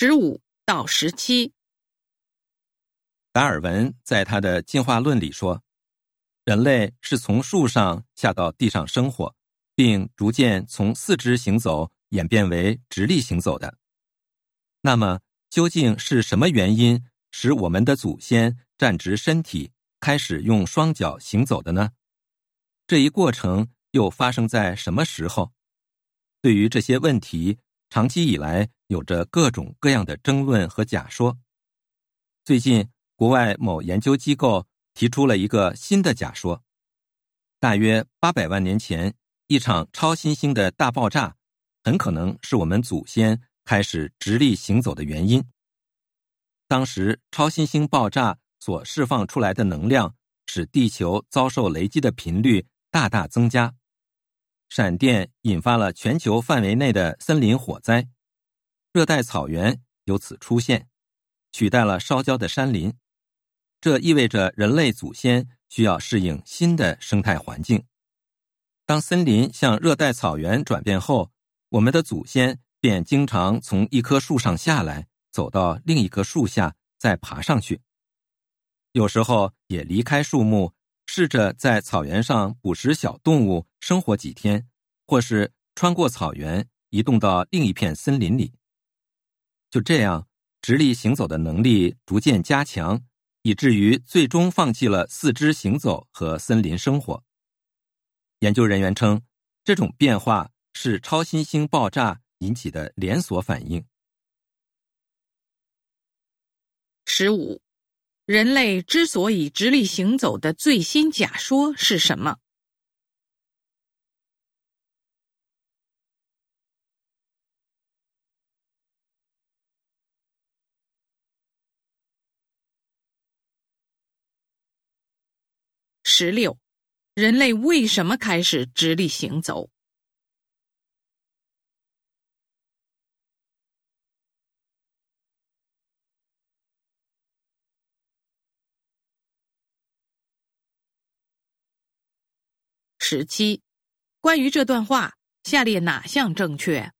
十五到十七。达尔文在他的进化论里说，人类是从树上下到地上生活，并逐渐从四肢行走演变为直立行走的。那么，究竟是什么原因使我们的祖先站直身体，开始用双脚行走的呢？这一过程又发生在什么时候？对于这些问题，长期以来有着各种各样的争论和假说。最近，国外某研究机构提出了一个新的假说：大约八百万年前，一场超新星的大爆炸很可能是我们祖先开始直立行走的原因。当时，超新星爆炸所释放出来的能量，使地球遭受雷击的频率。大大增加，闪电引发了全球范围内的森林火灾，热带草原由此出现，取代了烧焦的山林。这意味着人类祖先需要适应新的生态环境。当森林向热带草原转变后，我们的祖先便经常从一棵树上下来，走到另一棵树下，再爬上去。有时候也离开树木。试着在草原上捕食小动物，生活几天，或是穿过草原，移动到另一片森林里。就这样，直立行走的能力逐渐加强，以至于最终放弃了四肢行走和森林生活。研究人员称，这种变化是超新星爆炸引起的连锁反应。十五。人类之所以直立行走的最新假说是什么？十六，人类为什么开始直立行走？十七，关于这段话，下列哪项正确？